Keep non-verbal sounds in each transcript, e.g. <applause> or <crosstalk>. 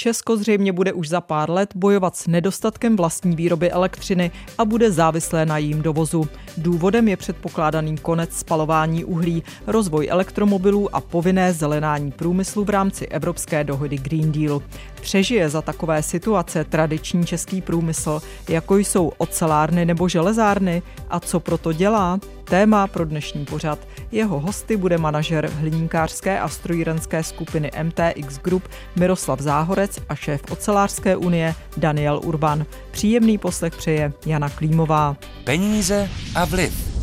Česko zřejmě bude už za pár let bojovat s nedostatkem vlastní výroby elektřiny a bude závislé na jejím dovozu. Důvodem je předpokládaný konec spalování uhlí, rozvoj elektromobilů a povinné zelenání průmyslu v rámci Evropské dohody Green Deal. Přežije za takové situace tradiční český průmysl, jako jsou ocelárny nebo železárny a co proto dělá? Téma pro dnešní pořad. Jeho hosty bude manažer hliníkářské a strojírenské skupiny MTX Group Miroslav Záhorec a šéf ocelářské unie Daniel Urban. Příjemný poslech přeje Jana Klímová. Peníze a vliv.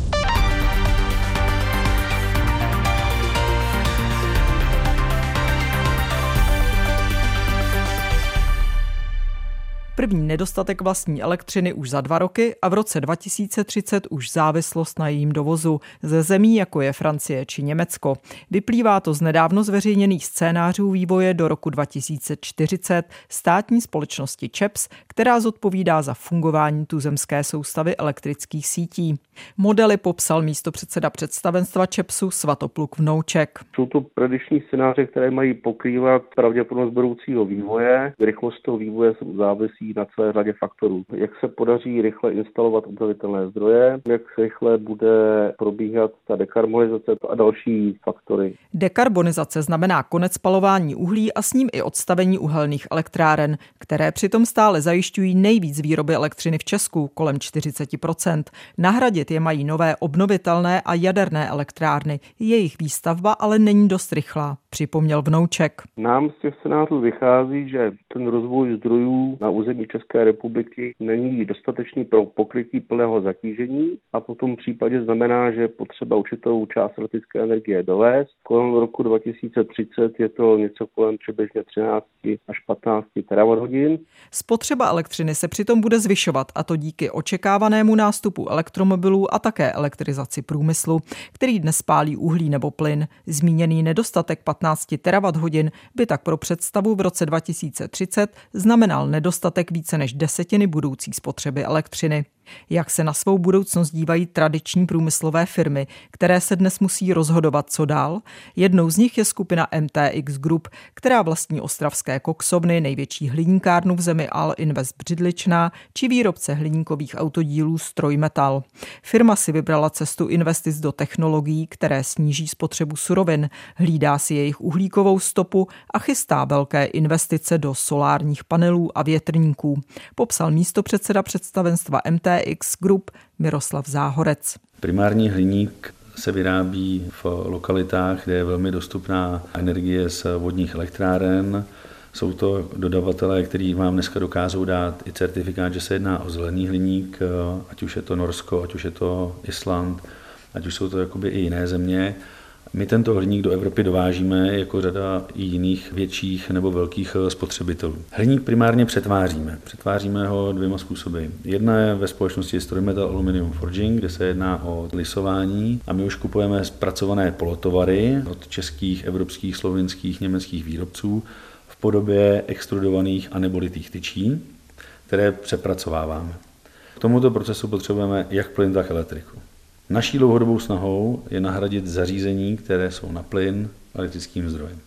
První nedostatek vlastní elektřiny už za dva roky a v roce 2030 už závislost na jejím dovozu ze zemí, jako je Francie či Německo. Vyplývá to z nedávno zveřejněných scénářů vývoje do roku 2040 státní společnosti ČEPS, která zodpovídá za fungování tuzemské soustavy elektrických sítí. Modely popsal místo předseda představenstva ČEPSu Svatopluk Vnouček. Jsou to predikční scénáře, které mají pokrývat pravděpodobnost budoucího vývoje. Rychlost toho vývoje závisí na celé řadě faktorů. Jak se podaří rychle instalovat obnovitelné zdroje, jak rychle bude probíhat ta dekarbonizace a další faktory. Dekarbonizace znamená konec spalování uhlí a s ním i odstavení uhelných elektráren, které přitom stále zajišťují nejvíc výroby elektřiny v Česku, kolem 40% Nahradit je mají nové obnovitelné a jaderné elektrárny. Jejich výstavba ale není dost rychlá, připomněl Vnouček. Nám z těch scénářů vychází, že ten rozvoj zdrojů na území území České republiky není dostatečný pro pokrytí plného zatížení a potom v případě znamená, že potřeba určitou část elektrické energie dovést. Kolem roku 2030 je to něco kolem přibližně 13 až 15 terawatt hodin. Spotřeba elektřiny se přitom bude zvyšovat a to díky očekávanému nástupu elektromobilů a také elektrizaci průmyslu, který dnes pálí uhlí nebo plyn. Zmíněný nedostatek 15 terawatt hodin by tak pro představu v roce 2030 znamenal nedostatek zbytek více než desetiny budoucí spotřeby elektřiny. Jak se na svou budoucnost dívají tradiční průmyslové firmy, které se dnes musí rozhodovat, co dál? Jednou z nich je skupina MTX Group, která vlastní ostravské koksovny, největší hliníkárnu v zemi Al Invest Břidličná či výrobce hliníkových autodílů Strojmetal. Firma si vybrala cestu investic do technologií, které sníží spotřebu surovin, hlídá si jejich uhlíkovou stopu a chystá velké investice do solárních panelů a větrníků, popsal místo předseda představenstva MTX TX Group Miroslav Záhorec. Primární hliník se vyrábí v lokalitách, kde je velmi dostupná energie z vodních elektráren. Jsou to dodavatelé, kteří vám dneska dokážou dát i certifikát, že se jedná o zelený hliník, ať už je to Norsko, ať už je to Island, ať už jsou to jakoby i jiné země. My tento hliník do Evropy dovážíme jako řada i jiných větších nebo velkých eh, spotřebitelů. Hliník primárně přetváříme. Přetváříme ho dvěma způsoby. Jedna je ve společnosti Storymetal Aluminium Forging, kde se jedná o lisování a my už kupujeme zpracované polotovary od českých, evropských, slovinských, německých výrobců v podobě extrudovaných a nebolitých tyčí, které přepracováváme. K tomuto procesu potřebujeme jak plyn, tak elektriku. Naší dlouhodobou snahou je nahradit zařízení, které jsou na plyn elektrickým zdrojem.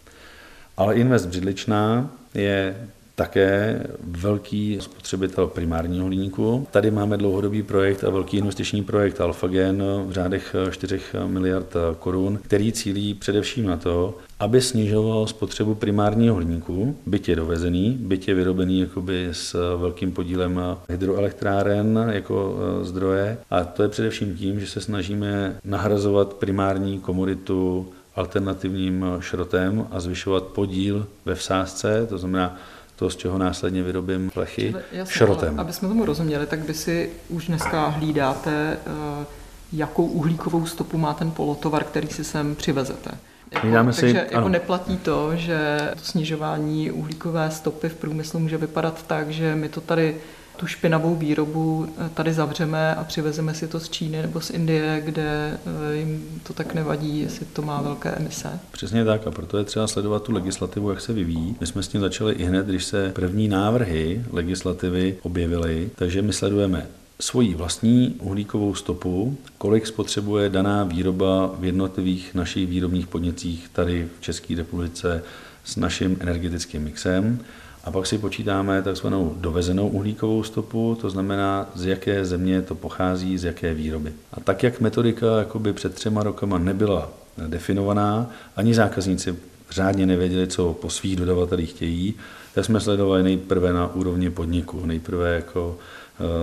Ale Invest Břidličná je také velký spotřebitel primárního hliníku. Tady máme dlouhodobý projekt a velký investiční projekt Alphagen v řádech 4 miliard korun, který cílí především na to, aby snižoval spotřebu primárního hliníku, byť je dovezený, byť je vyrobený jakoby s velkým podílem hydroelektráren jako e, zdroje. A to je především tím, že se snažíme nahrazovat primární komoditu alternativním šrotem a zvyšovat podíl ve vsázce, to znamená to, z čeho následně vyrobím plechy, Jasně, šrotem. aby jsme tomu rozuměli, tak vy si už dneska hlídáte, eh, jakou uhlíkovou stopu má ten polotovar, který si sem přivezete. Jako, takže si, jako ano. neplatí to, že to snižování uhlíkové stopy v průmyslu může vypadat tak, že my to tady tu špinavou výrobu eh, tady zavřeme a přivezeme si to z Číny nebo z Indie, kde eh, jim to tak nevadí, jestli to má velké emise? Přesně tak a proto je třeba sledovat tu legislativu, jak se vyvíjí. My jsme s tím začali i hned, když se první návrhy legislativy objevily, takže my sledujeme svoji vlastní uhlíkovou stopu, kolik spotřebuje daná výroba v jednotlivých našich výrobních podnicích tady v České republice s naším energetickým mixem A pak si počítáme takzvanou dovezenou uhlíkovou stopu, to znamená, z jaké země to pochází, z jaké výroby. A tak, jak metodika jakoby před třema rokama nebyla definovaná, ani zákazníci řádně nevěděli, co po svých dodavatelích chtějí, tak jsme sledovali nejprve na úrovni podniku, nejprve jako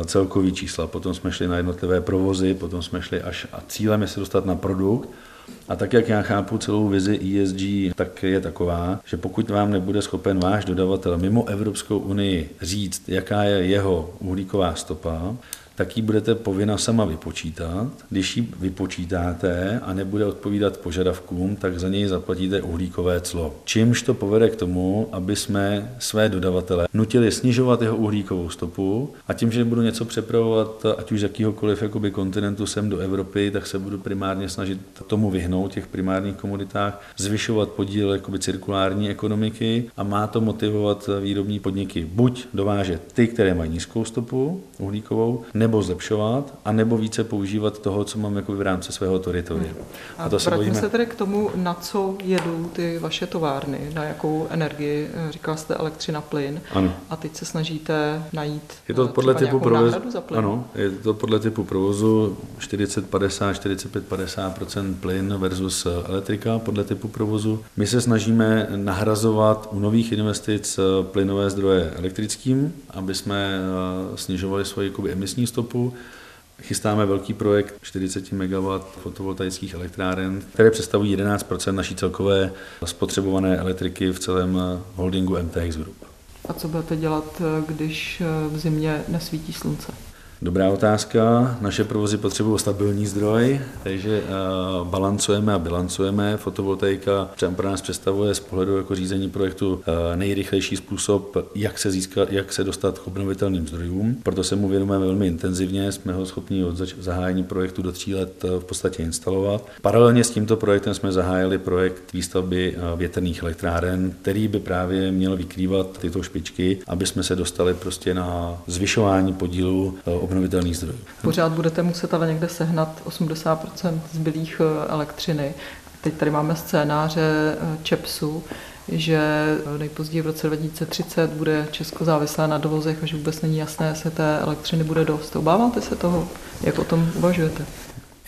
celkový čísla, potom jsme šli na jednotlivé provozy, potom jsme šli až a cílem je se dostat na produkt. A tak, jak já chápu celou vizi ESG, tak je taková, že pokud vám nebude schopen váš dodavatel mimo Evropskou unii říct, jaká je jeho uhlíková stopa, tak ji budete povinna sama vypočítat. Když ji vypočítáte a nebude odpovídat požadavkům, tak za něj zaplatíte uhlíkové clo. Čímž to povede k tomu, aby jsme své dodavatele nutili snižovat jeho uhlíkovou stopu a tím, že budu něco přepravovat, ať už z jakýhokoliv jakoby, kontinentu sem do Evropy, tak se budu primárně snažit tomu vyhnout těch primárních komoditách, zvyšovat podíl jakoby, cirkulární ekonomiky a má to motivovat výrobní podniky buď dovážet ty, které mají nízkou stopu uhlíkovou, nebo zlepšovat, a nebo více používat toho, co mám jako v rámci svého teritoria. A, a to se bojíme... se tedy k tomu, na co jedou ty vaše továrny, na jakou energii, říkal jste elektřina, plyn. Ano. A teď se snažíte najít je to podle typu provozu, Ano, je to podle typu provozu 40, 50, 45, 50% plyn versus elektrika podle typu provozu. My se snažíme nahrazovat u nových investic plynové zdroje elektrickým, aby jsme eh, snižovali svoji emisní stopu. Chystáme velký projekt 40 MW fotovoltaických elektráren, které představují 11% naší celkové spotřebované elektriky v celém holdingu MTX Group. A co budete dělat, když v zimě nesvítí slunce? Dobrá otázka. Naše provozy potřebují stabilní zdroj, takže uh, balancujeme a bilancujeme. Fotovoltaika pro nás představuje z pohledu jako řízení projektu uh, nejrychlejší způsob, jak se, získat, jak se dostat k obnovitelným zdrojům. Proto se mu věnujeme velmi intenzivně. Jsme ho schopni od zahájení projektu do tří let uh, v podstatě instalovat. Paralelně s tímto projektem jsme zahájili projekt výstavby větrných elektráren, který by právě měl vykrývat tyto špičky, aby jsme se dostali prostě na zvyšování podílu obnovitelných zdrojů. Pořád budete muset ale někde sehnat 80% zbylých eh, elektřiny. Teď tady máme scénáře eh, ČEPSu, že nejpozději v roce 2030 bude Česko závislé na dovozech a že vůbec není jasné, jestli té elektřiny bude dost. Obáváte se toho? Jak o tom uvažujete?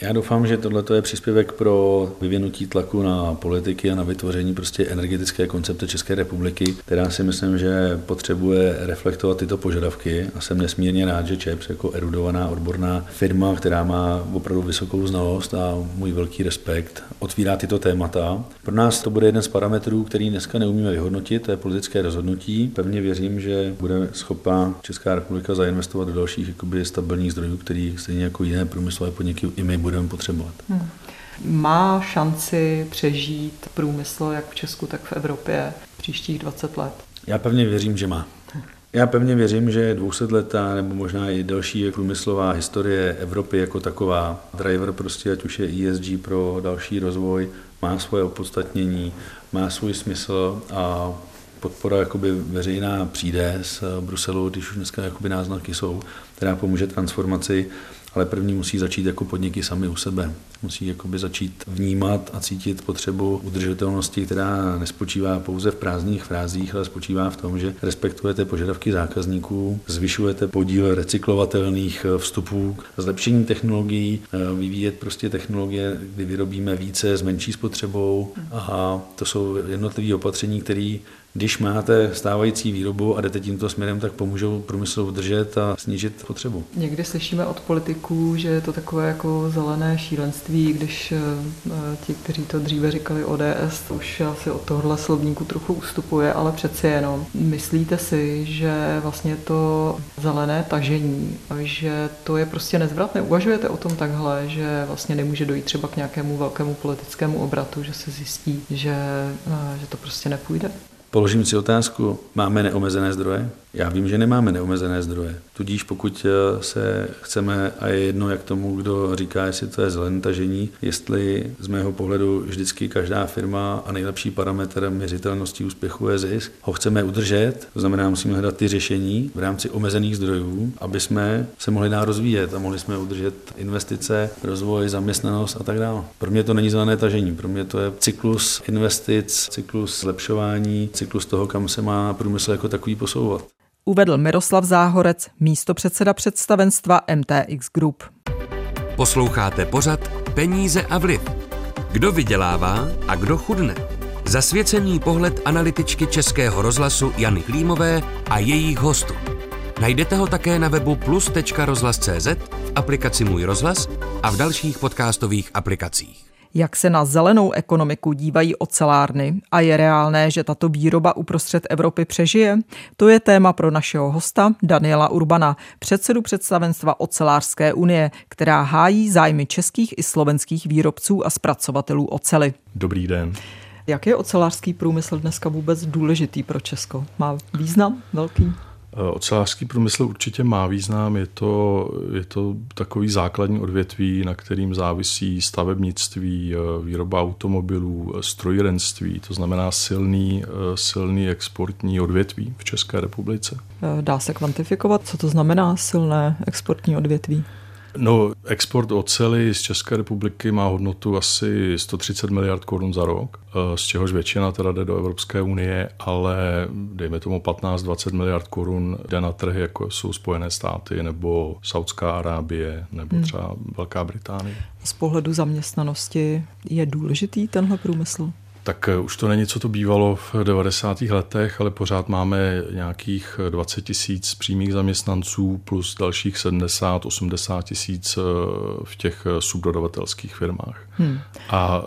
Já doufám, že tohle je příspěvek pro vyvinutí tlaku na politiky a na vytvoření prostě energetické koncepce České republiky, která si myslím, že potřebuje reflektovat tyto požadavky a jsem nesmírně rád, že ČEPS jako erudovaná odborná firma, která má opravdu vysokou znalost a můj velký respekt, otvírá tyto témata. Pro nás to bude jeden z parametrů, který dneska neumíme vyhodnotit, to je politické rozhodnutí. Pevně věřím, že bude schopná Česká republika zainvestovat do dalších jakoby, stabilních zdrojů, který stejně jako jiné průmyslové podniky i my budeme potřebovat. Hmm. Má šanci přežít průmysl jak v Česku, tak v Evropě příštích 20 let? Já pevně věřím, že má. Já pevně věřím, že 200 letá nebo možná i další průmyslová historie Evropy jako taková, driver prostě, ať už je ESG pro další rozvoj, má svoje opodstatnění, má svůj smysl a podpora jakoby veřejná přijde z Bruselu, když už dneska jakoby náznaky jsou, která pomůže transformaci ale první musí začít jako podniky sami u sebe. Musí jakoby začít vnímat a cítit potřebu udržitelnosti, která nespočívá pouze v prázdných frázích, ale spočívá v tom, že respektujete požadavky zákazníků, zvyšujete podíl recyklovatelných vstupů, zlepšení technologií, vyvíjet prostě technologie, kdy vyrobíme více s menší spotřebou a to jsou jednotlivé opatření, které když máte stávající výrobu a jdete tímto směrem, tak pomůžou průmyslu udržet a snížit potřebu. Někdy slyšíme od politiků, že je to takové jako zelené šílenství, když eh, ti, kteří to dříve říkali ODS, už asi od tohohle slovníku trochu ustupuje, ale přeci jenom. Myslíte si, že vlastně to zelené tažení, že to je prostě nezvratné? Uvažujete o tom takhle, že vlastně nemůže dojít třeba k nějakému velkému politickému obratu, že se zjistí, že, eh, že to prostě nepůjde? Položím si otázku, máme neomezené zdroje? Já vím, že nemáme neomezené zdroje. Tudíž pokud eh, se chceme, a je jedno jak tomu, kdo říká, jestli to je zelené tažení, jestli z mého pohledu vždycky každá firma a nejlepší parametr měřitelnosti úspěchu je zisk, ho chceme udržet, to znamená, musíme hledat ty řešení v rámci omezených zdrojů, aby jsme se mohli dál rozvíjet a mohli jsme udržet investice, rozvoj, zaměstnanost a tak dále. Pro mě to není zelené tažení, pro mě to je cyklus investic, cyklus zlepšování, cyklus toho, kam se má průmysl jako takový posouvat uvedl Miroslav Záhorec, místo předseda představenstva MTX Group. Posloucháte pořad Peníze a vliv. Kdo vydělává a kdo chudne? Zasvěcený pohled analytičky Českého rozhlasu Jany Klímové a jejich hostů. Najdete ho také na webu plus.rozhlas.cz, v aplikaci Můj rozhlas a v dalších podcastových aplikacích jak se na zelenou ekonomiku dívají ocelárny a je reálné, že tato výroba uprostřed Evropy přežije? To je téma pro našeho hosta Daniela Urbana, předsedu představenstva Ocelářské unie, která hájí zájmy českých i slovenských výrobců a zpracovatelů ocely. Dobrý den. Jak je ocelářský průmysl dneska vůbec důležitý pro Česko? Má význam velký? Eh, ocelářský průmysl určitě má význam, je to, je to takový základní odvětví, na kterým závisí stavebnictví, eh, výroba automobilů, eh, strojírenství, to znamená silný, silný exportní odvětví v České republice. Dá se kvantifikovat, co to znamená silné exportní odvětví? No, export oceli z České republiky má hodnotu asi 130 miliard korun za rok, eh, z čehož většina teda jde do Evropské unie, ale dejme tomu 15-20 miliard korun jde na trhy, jako jsou Spojené státy nebo Saudská Arábie nebo hmm. třeba Velká Británie. Z pohledu zaměstnanosti je důležitý tenhle průmysl? Tak eh, už to není, co to bývalo v 90. letech, ale pořád máme nějakých 20 tisíc přímých zaměstnanců plus dalších 70-80 tisíc eh, v těch eh, subdodavatelských firmách. Hmm. A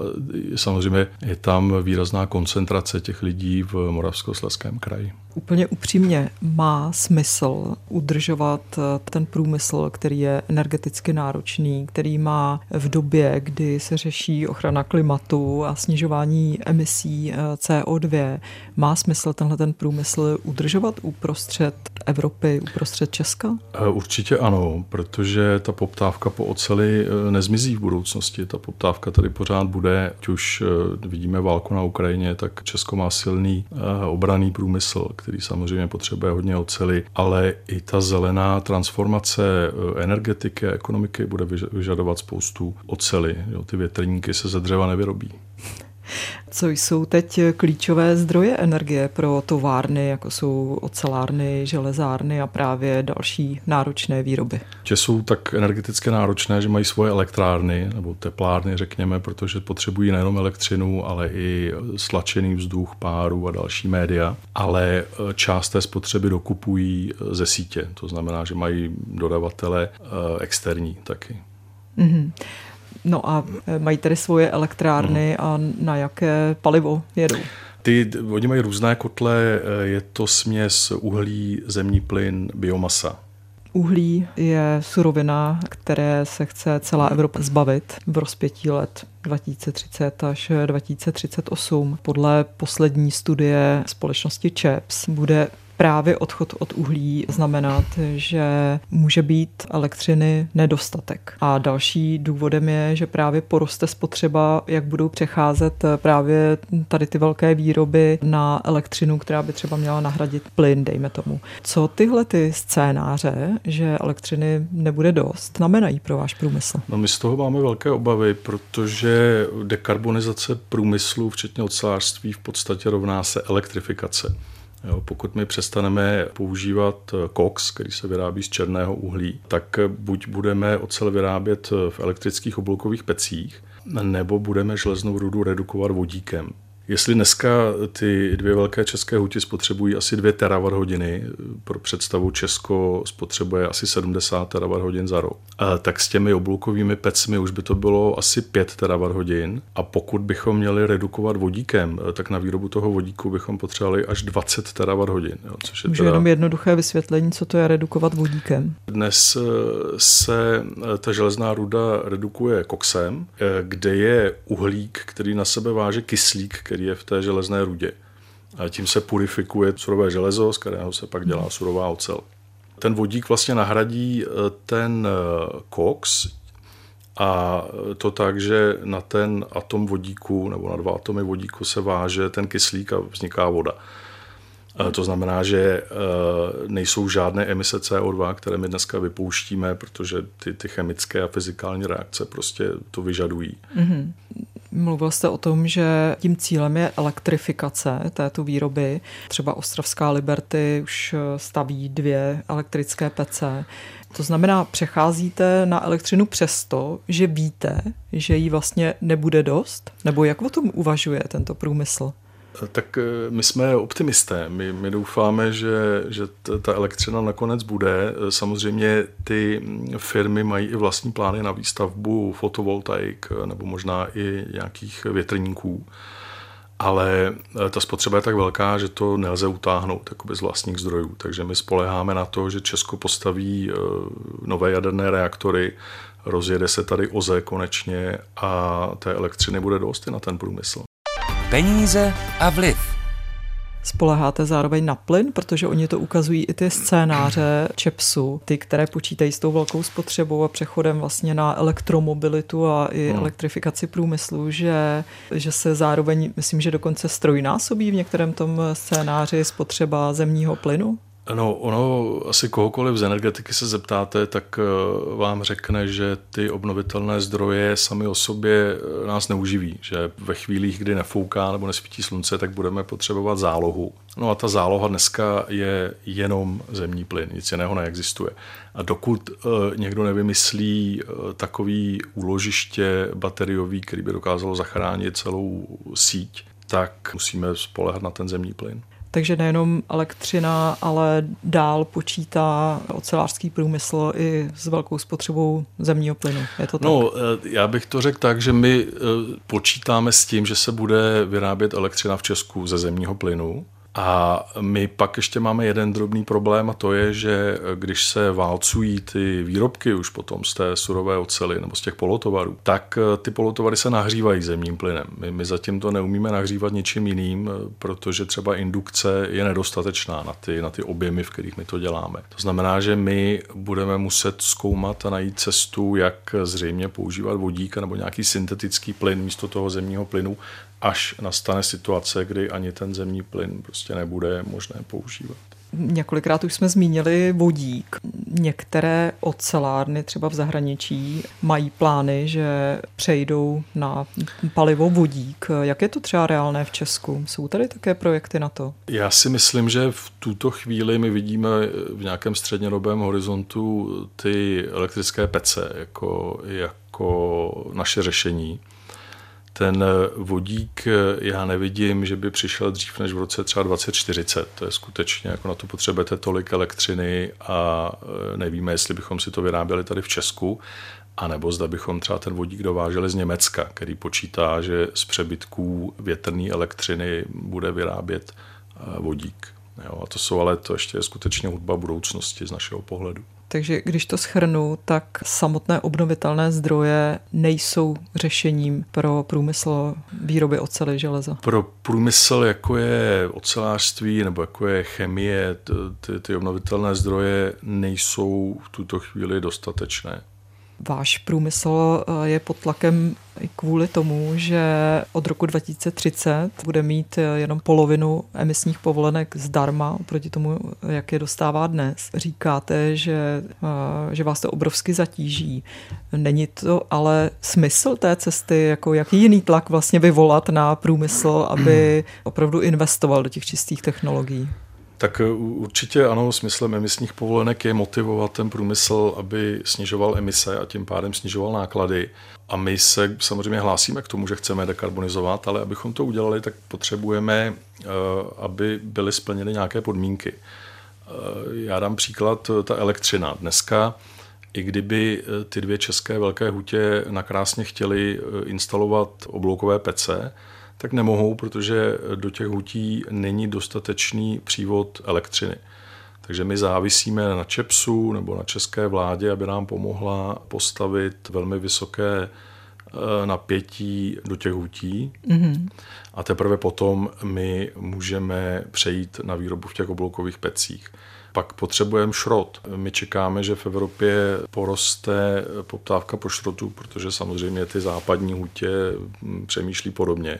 samozřejmě je tam výrazná koncentrace těch lidí v Moravskoslezském kraji. Úplně upřímně, má smysl udržovat eh, ten průmysl, který je energeticky náročný, který má v době, kdy se řeší ochrana klimatu a snižování emisí eh, CO2, má smysl tenhle ten průmysl udržovat uprostřed Evropy, uprostřed Česka? Eh, určitě ano, protože ta poptávka po oceli nezmizí v budoucnosti. Ta poptávka tady pořád bude, ať už vidíme válku na Ukrajině, tak Česko má silný obraný průmysl, který samozřejmě potřebuje hodně oceli, ale i ta zelená transformace eh, energetiky a ekonomiky bude vyžadovat spoustu oceli. Jo, ty větrníky se ze dřeva nevyrobí. Co jsou teď klíčové zdroje energie pro továrny, jako jsou ocelárny, železárny a právě další náročné výroby? Že jsou tak energeticky náročné, že mají svoje elektrárny nebo teplárny, řekněme, protože potřebují nejenom elektřinu, ale i stlačený vzduch, páru a další média. Ale e, část té spotřeby dokupují e, ze sítě, to znamená, že mají dodavatele e, externí taky. Mm-hmm. No a e, mají tedy svoje elektrárny a na jaké palivo jedou? Ty, oni mají různé kotle, e, je to směs uhlí, zemní plyn, biomasa. Uhlí je surovina, které se chce celá Evropa zbavit v rozpětí let 2030 až 2038. Podle poslední studie společnosti ČEPS bude právě odchod od uhlí znamenat, že může být elektřiny nedostatek. A další důvodem je, že právě poroste spotřeba, jak budou přecházet právě tady ty velké výroby na elektřinu, která by třeba měla nahradit plyn, dejme tomu. Co tyhle ty scénáře, že elektřiny nebude dost, znamenají pro váš průmysl? No my z toho máme velké obavy, protože dekarbonizace průmyslu, včetně ocelářství, v podstatě rovná se elektrifikace. Jo, pokud my přestaneme používat koks, který se vyrábí z černého uhlí, tak buď budeme ocel vyrábět v elektrických obloukových pecích, nebo budeme železnou rudu redukovat vodíkem. Jestli dneska ty dvě velké české huti spotřebují asi 2 terawatt hodiny, pro představu Česko spotřebuje asi 70 terawatt hodin za rok, tak s těmi obloukovými pecmi už by to bylo asi 5 terawatt hodin a pokud bychom měli redukovat vodíkem, tak na výrobu toho vodíku bychom potřebovali až 20 terawatt hodin. Jo, což je teda... jenom jednoduché vysvětlení, co to je redukovat vodíkem. Dnes eh, se eh, ta železná ruda redukuje koksem, eh, kde je uhlík, který na sebe váže kyslík, který je v té železné rudě. A tím se purifikuje surové železo, z kterého se pak dělá surová ocel. Ten vodík vlastně nahradí ten koks a to tak, že na ten atom vodíku nebo na dva atomy vodíku se váže ten kyslík a vzniká voda. To znamená, že eh, nejsou žádné emise CO2, které my dneska vypouštíme, protože ty, ty chemické a fyzikální reakce prostě to vyžadují. Mm-hmm. Mluvil jste o tom, že tím cílem je elektrifikace této výroby. Třeba Ostravská Liberty už eh, staví dvě elektrické pece. To znamená, přecházíte na elektřinu přesto, že víte, že jí vlastně nebude dost? Nebo jak o tom uvažuje tento průmysl? Tak eh, my jsme optimisté. My, my doufáme, že, že ta elektřina nakonec bude. Samozřejmě ty firmy mají i vlastní plány na výstavbu fotovoltaik eh, nebo možná i nějakých větrníků. Ale eh, ta spotřeba je tak velká, že to nelze utáhnout z vlastních zdrojů. Takže my spoleháme na to, že Česko postaví nové jaderné reaktory, rozjede se tady OZE konečně a té elektřiny bude dost i na ten průmysl peníze a vliv. Spoleháte zároveň na plyn, protože oni to ukazují i ty scénáře ČEPSu, ty, které počítají s tou velkou spotřebou a přechodem vlastně na elektromobilitu a i hmm. elektrifikaci průmyslu, že, že se zároveň, myslím, že dokonce strojnásobí v některém tom scénáři spotřeba zemního plynu? No, ono asi kohokoliv z energetiky se zeptáte, tak eh, vám řekne, že ty obnovitelné zdroje sami o sobě eh, nás neuživí, že ve chvílích, kdy nefouká nebo nesvítí slunce, tak budeme potřebovat zálohu. No a ta záloha dneska je jenom zemní plyn, nic jiného neexistuje. A dokud eh, někdo nevymyslí takový úložiště bateriový, který by dokázalo zachránit celou síť, tak musíme spolehat na ten zemní plyn. Takže nejenom elektřina, ale dál počítá ocelářský průmysl i s velkou spotřebou zemního plynu. Je to tak? No, já bych to řekl tak, že my eh, počítáme s tím, že se bude vyrábět elektřina v Česku ze zemního plynu. A my pak ještě máme jeden drobný problém a to je, že když se válcují ty výrobky už potom z té surové ocely nebo z těch polotovarů, tak eh, ty polotovary se nahřívají zemním plynem. My, my zatím to neumíme nahřívat ničím jiným, eh, protože třeba indukce je nedostatečná na ty, na ty objemy, v kterých my to děláme. To znamená, že my budeme muset zkoumat a najít cestu, jak zřejmě používat vodík nebo nějaký syntetický plyn místo toho zemního plynu, až nastane situace, kdy ani ten zemní plyn prostě nebude možné používat. Několikrát už jsme zmínili vodík. Některé ocelárny třeba v zahraničí mají plány, že přejdou na palivo vodík. Jak je to třeba reálné v Česku? Jsou tady také projekty na to? Já si myslím, že v tuto chvíli my vidíme v nějakém střednědobém horizontu ty elektrické pece jako, jako naše řešení. Ten vodík já nevidím, že by přišel dřív než v roce třeba 2040. To je skutečně, jako na to potřebujete tolik elektřiny a e, nevíme, jestli bychom si to vyráběli tady v Česku, anebo zda bychom třeba ten vodík dováželi z Německa, který počítá, že z přebytků větrné elektřiny bude vyrábět vodík. Jo, a to jsou ale to ještě je skutečně hudba budoucnosti z našeho pohledu. Takže když to schrnu, tak samotné obnovitelné zdroje nejsou řešením pro průmysl výroby ocely železa. Pro průmysl, jako je ocelářství nebo jako je chemie, ty, ty obnovitelné zdroje nejsou v tuto chvíli dostatečné. Váš průmysl eh, je pod tlakem i kvůli tomu, že od roku 2030 bude mít eh, jenom polovinu emisních povolenek zdarma oproti tomu, jak je dostává dnes. Říkáte, že, eh, že vás to obrovsky zatíží. Není to ale smysl té cesty, jako jaký jiný tlak vlastně vyvolat na průmysl, aby <clears throat> opravdu investoval do těch čistých technologií? Tak eh, určitě ano, smyslem emisních povolenek je motivovat ten průmysl, aby snižoval emise a tím pádem snižoval náklady. A my se samozřejmě hlásíme k tomu, že chceme dekarbonizovat, ale abychom to udělali, tak potřebujeme, eh, aby byly splněny nějaké podmínky. Eh, já dám příklad, ta elektřina. Dneska, i kdyby ty dvě české velké hutě nakrásně chtěly instalovat obloukové pece, tak nemohou, protože do těch hutí není dostatečný přívod elektřiny. Takže my závisíme na ČEPSu nebo na české vládě, aby nám pomohla postavit velmi vysoké napětí do těch hutí mm-hmm. a teprve potom my můžeme přejít na výrobu v těch obloukových pecích. Pak potřebujeme šrot. My čekáme, že v Evropě poroste poptávka po šrotu, protože samozřejmě ty západní hutě přemýšlí podobně.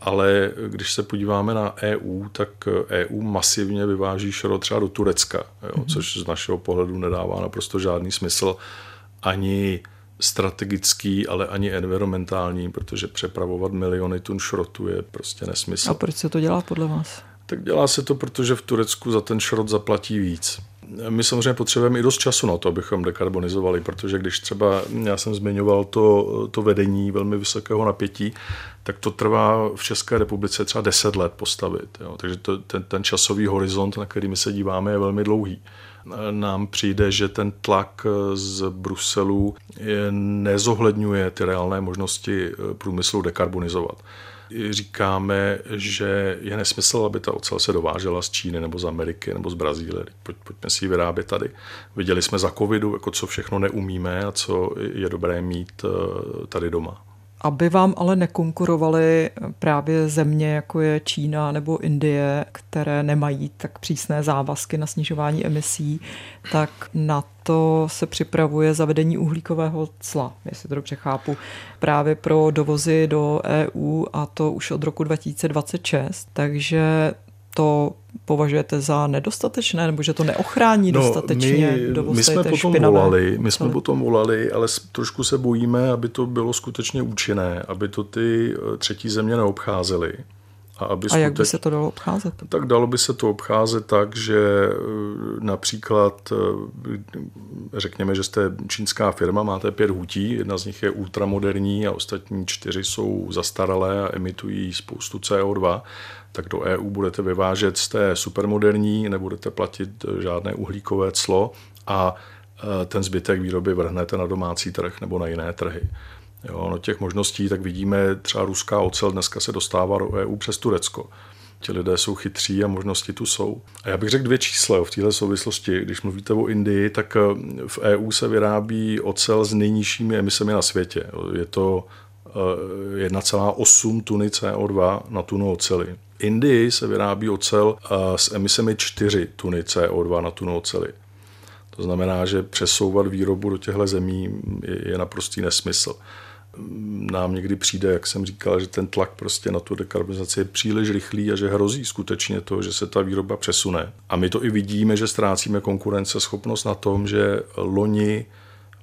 Ale když se podíváme na EU, tak EU masivně vyváží šrot třeba do Turecka, jo, mm-hmm. což z našeho pohledu nedává naprosto žádný smysl ani strategický, ale ani environmentální, protože přepravovat miliony tun šrotu je prostě nesmysl. A proč se to dělá podle vás? Tak dělá se to, protože v Turecku za ten šrot zaplatí víc. My samozřejmě potřebujeme i dost času na to, abychom dekarbonizovali, protože když třeba, já jsem zmiňoval to, to vedení velmi vysokého napětí, tak to trvá v České republice třeba 10 let postavit. Jo. Takže to, ten, ten časový horizont, na který my se díváme, je velmi dlouhý. Nám přijde, že ten tlak z Bruselu nezohledňuje ty reálné možnosti průmyslu dekarbonizovat říkáme, že je nesmysl, aby ta ocel se dovážela z Číny nebo z Ameriky nebo z Brazílie. Pojď, pojďme si ji vyrábět tady. Viděli jsme za covidu, jako co všechno neumíme a co je dobré mít eh, tady doma aby vám ale nekonkurovaly právě země, jako je Čína nebo Indie, které nemají tak přísné závazky na snižování emisí, tak na to se připravuje zavedení uhlíkového cla, jestli to dobře chápu, právě pro dovozy do EU a to už od roku 2026. Takže to považujete za nedostatečné, nebo že to neochrání no, dostatečně my, my jsme potom špinavé volali, my jsme potom volali, ale trošku se bojíme, aby to bylo skutečně účinné, aby to ty eh, třetí země neobcházely. A, aby a jak by se to dalo obcházet? Tak dalo by se to obcházet tak, že eh, například, eh, řekněme, že jste čínská firma, máte pět hutí, jedna z nich je ultramoderní a ostatní čtyři jsou zastaralé a emitují spoustu CO2, tak do EU budete vyvážet z té supermoderní, nebudete platit žádné uhlíkové clo a e, ten zbytek výroby vrhnete na domácí trh nebo na jiné trhy. Jo, no těch možností, tak vidíme, třeba ruská ocel dneska se dostává do EU přes Turecko. Ti lidé jsou chytří a možnosti tu jsou. A já bych řekl dvě čísla v této souvislosti. Když mluvíte o Indii, tak e, v EU se vyrábí ocel s nejnižšími emisemi na světě. Je to 1,8 e, tuny CO2 na tunu oceli. Indii se vyrábí ocel s emisemi 4 tuny CO2 na tunu oceli. To znamená, že přesouvat výrobu do těchto zemí je, naprostý nesmysl. Nám někdy přijde, jak jsem říkal, že ten tlak prostě na tu dekarbonizaci je příliš rychlý a že hrozí skutečně to, že se ta výroba přesune. A my to i vidíme, že ztrácíme konkurenceschopnost na tom, že loni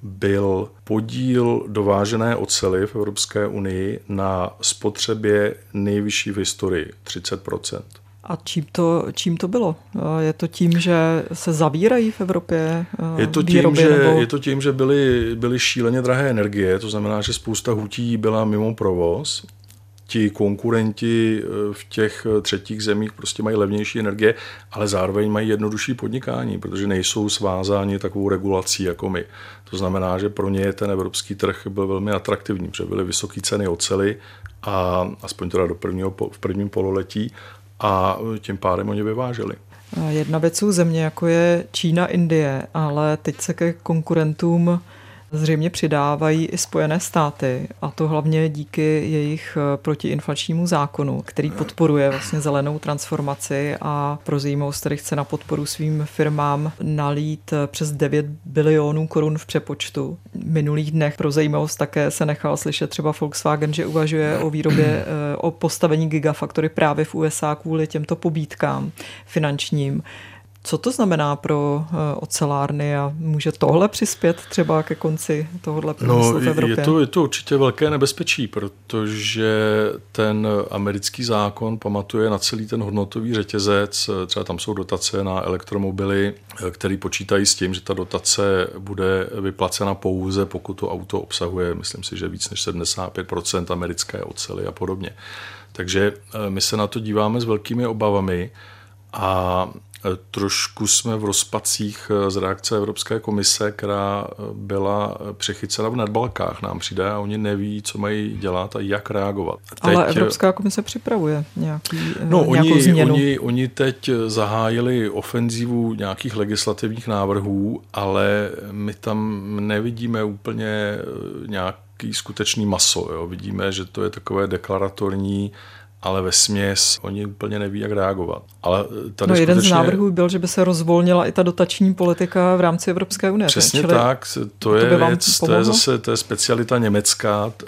byl podíl dovážené ocely v Evropské unii na spotřebě nejvyšší v historii, 30 a čím to, čím to bylo? Je to tím, že se zavírají v Evropě je to tím, že, nebo... je to tím, že byly, byly šíleně drahé energie, to znamená, že spousta hutí byla mimo provoz ti konkurenti eh, v těch eh, třetích zemích prostě mají levnější energie, ale zároveň mají jednodušší podnikání, protože nejsou svázáni takovou regulací jako my. To znamená, že pro ně ten evropský trh byl velmi atraktivní, protože byly vysoké ceny ocely a aspoň teda do prvního, v prvním pololetí a tím pádem oni vyváželi. Jedna věc jsou země, jako je Čína, Indie, ale teď se ke konkurentům zřejmě přidávají i Spojené státy a to hlavně díky jejich eh, protiinflačnímu zákonu, který podporuje vlastně zelenou transformaci a pro zajímavost tady chce na podporu svým firmám nalít eh, přes 9 bilionů korun v přepočtu. V minulých dnech pro zajímavost také se nechal slyšet třeba Volkswagen, že uvažuje o výrobě, eh, o postavení gigafaktory právě v USA kvůli těmto pobítkám finančním. Co to znamená pro eh, ocelárny a může tohle přispět třeba ke konci tohohle průmyslu no, v Evropě? Je to, je to určitě velké nebezpečí, protože ten americký zákon pamatuje na celý ten hodnotový řetězec. Třeba tam jsou dotace na elektromobily, eh, který počítají s tím, že ta dotace bude vyplacena pouze, pokud to auto obsahuje, myslím si, že víc než 75% americké ocely a podobně. Takže eh, my se na to díváme s velkými obavami a Trošku jsme v rozpacích z reakce Evropské komise, která byla přechycena v nadbalkách nám přijde a oni neví, co mají dělat a jak reagovat. Teď, Ale Evropská komise připravuje nějaký, no, nějakou oni, změnu. Oni, oni teď zahájili ofenzívu nějakých legislativních návrhů, ale my tam nevidíme úplně nějaký skutečný maso. Jo. Vidíme, že to je takové deklaratorní ale ve směs oni úplně neví, jak reagovat. Ale tady no, jeden skutečně... z návrhů byl, že by se rozvolnila i ta dotační politika v rámci Evropské unie. Přesně Čili tak, to, to je věc, to je zase to je specialita německá eh,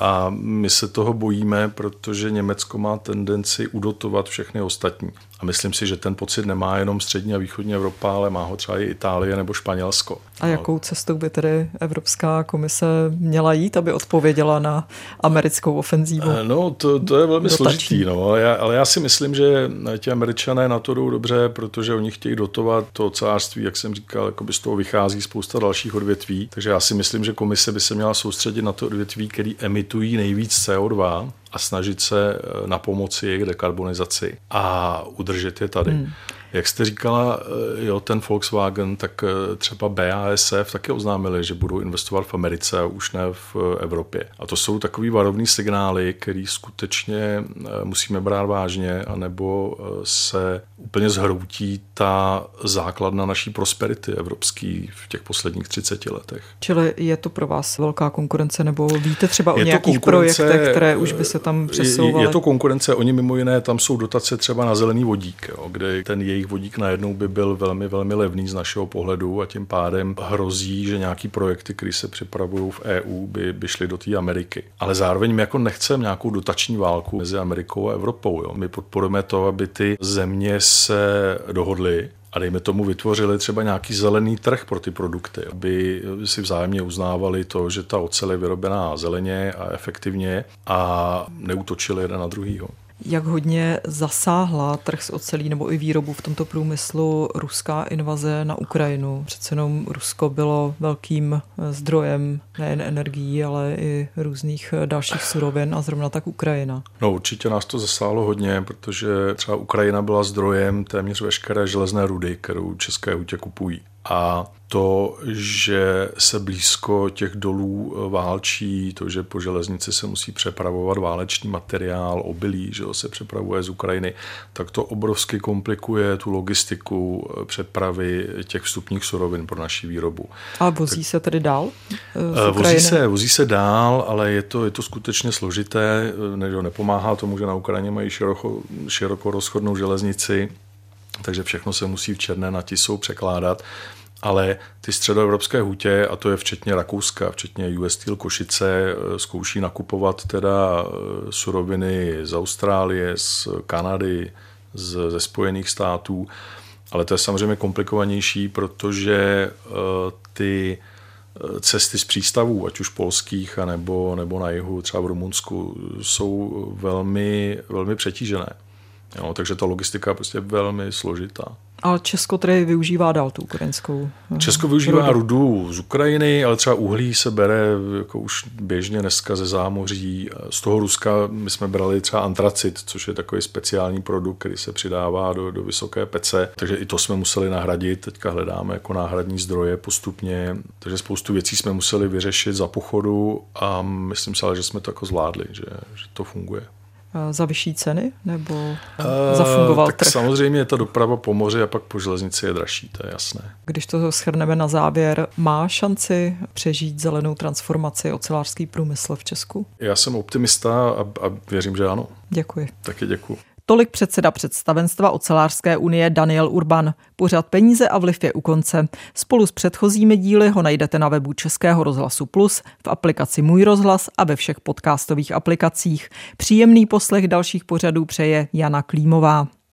a my se toho bojíme, protože Německo má tendenci udotovat všechny ostatní. A myslím si, že ten pocit nemá jenom střední a východní Evropa, ale má ho třeba i Itálie nebo Španělsko. A jakou cestou by tedy Evropská komise měla jít, aby odpověděla na americkou ofenzívu? Eh, no, to, to je velmi Dotační. složitý, no, ale, já, ale já si myslím, že ti američané na to jdou dobře, protože oni chtějí dotovat to ocelářství, jak jsem říkal, jako by z toho vychází spousta dalších odvětví. Takže já si myslím, že komise by se měla soustředit na to odvětví, který emitují nejvíc CO2 a snažit se eh, na pomoci jejich dekarbonizaci a udržet je tady. Hmm. Jak jste říkala, eh, jo, ten Volkswagen, tak eh, třeba BASF taky oznámili, že budou investovat v Americe a už ne v Evropě. A to jsou takový varovný signály, který skutečně eh, musíme brát vážně, anebo se úplně zhroutí ta základna naší prosperity evropský v těch posledních 30 letech. Čili je to pro vás velká konkurence, nebo víte třeba o je nějakých projektech, které už by se tam přesouvaly? Je to konkurence, oni mimo jiné, tam jsou dotace třeba na zelený vodík, jo, kde ten jejich vodík najednou by byl velmi, velmi levný z našeho pohledu a tím pádem hrozí, že nějaký projekty, které se připravují v EU, by, by šly do té Ameriky. Ale zároveň my jako nechceme nějakou dotační válku mezi Amerikou a Evropou. Jo. My podporujeme to, aby ty země se dohodly a dejme tomu vytvořili třeba nějaký zelený trh pro ty produkty, aby si vzájemně uznávali to, že ta ocel je vyrobená zeleně a efektivně a neutočili jeden na druhýho jak hodně zasáhla trh s ocelí nebo i výrobu v tomto průmyslu ruská invaze na Ukrajinu. Přece jenom Rusko bylo velkým eh, zdrojem nejen energií, ale i různých eh, dalších surovin a zrovna tak Ukrajina. No určitě nás to zasáhlo hodně, protože třeba Ukrajina byla zdrojem téměř veškeré železné rudy, kterou české hutě kupují. A to, že se blízko těch dolů eh, válčí, to, že po železnici se musí přepravovat válečný materiál, obilí, že se přepravuje z Ukrajiny, tak to obrovsky komplikuje tu logistiku eh, přepravy těch vstupních surovin pro naši výrobu. A vozí tak, se tedy dál? Eh, vozí se, vozí se dál, ale je to, je to skutečně složité. Ne, nepomáhá tomu, že na Ukrajině mají široko, široko rozchodnou železnici, takže všechno se musí v Černé na Tisou překládat ale ty středoevropské hutě, a to je včetně Rakouska, včetně US Steel Košice, eh, zkouší nakupovat teda eh, suroviny z Austrálie, z Kanady, z, ze Spojených států, ale to je samozřejmě komplikovanější, protože eh, ty cesty z přístavů, ať už polských, nebo, nebo na jihu, třeba v Rumunsku, jsou velmi, velmi přetížené. Jo, takže ta logistika je prostě velmi složitá. A Česko tedy využívá dál tu ukrajinskou eh, Česko využívá rudu. rudu z Ukrajiny, ale třeba uhlí se bere jako už běžně dneska ze zámoří. Z toho Ruska my jsme brali třeba antracit, což je takový speciální produkt, který se přidává do, do vysoké pece. Takže i to jsme museli nahradit. Teďka hledáme jako náhradní zdroje postupně. Takže spoustu věcí jsme museli vyřešit za pochodu a myslím si ale, že jsme to jako zvládli, že, že to funguje. Eh, za vyšší ceny nebo uh, zafungoval tak trh? Samozřejmě ta doprava po moři a pak po železnici je dražší, to je jasné. Když to schrneme na závěr, má šanci přežít zelenou transformaci ocelářský průmysl v Česku? Já jsem optimista a, a věřím, že ano. Děkuji. Taky děkuji. Tolik předseda představenstva ocelářské unie Daniel Urban. Pořad peníze a vliv je u konce. Spolu s předchozími díly ho najdete na webu Českého rozhlasu Plus, v aplikaci Můj rozhlas a ve všech podcastových aplikacích. Příjemný poslech dalších pořadů přeje Jana Klímová.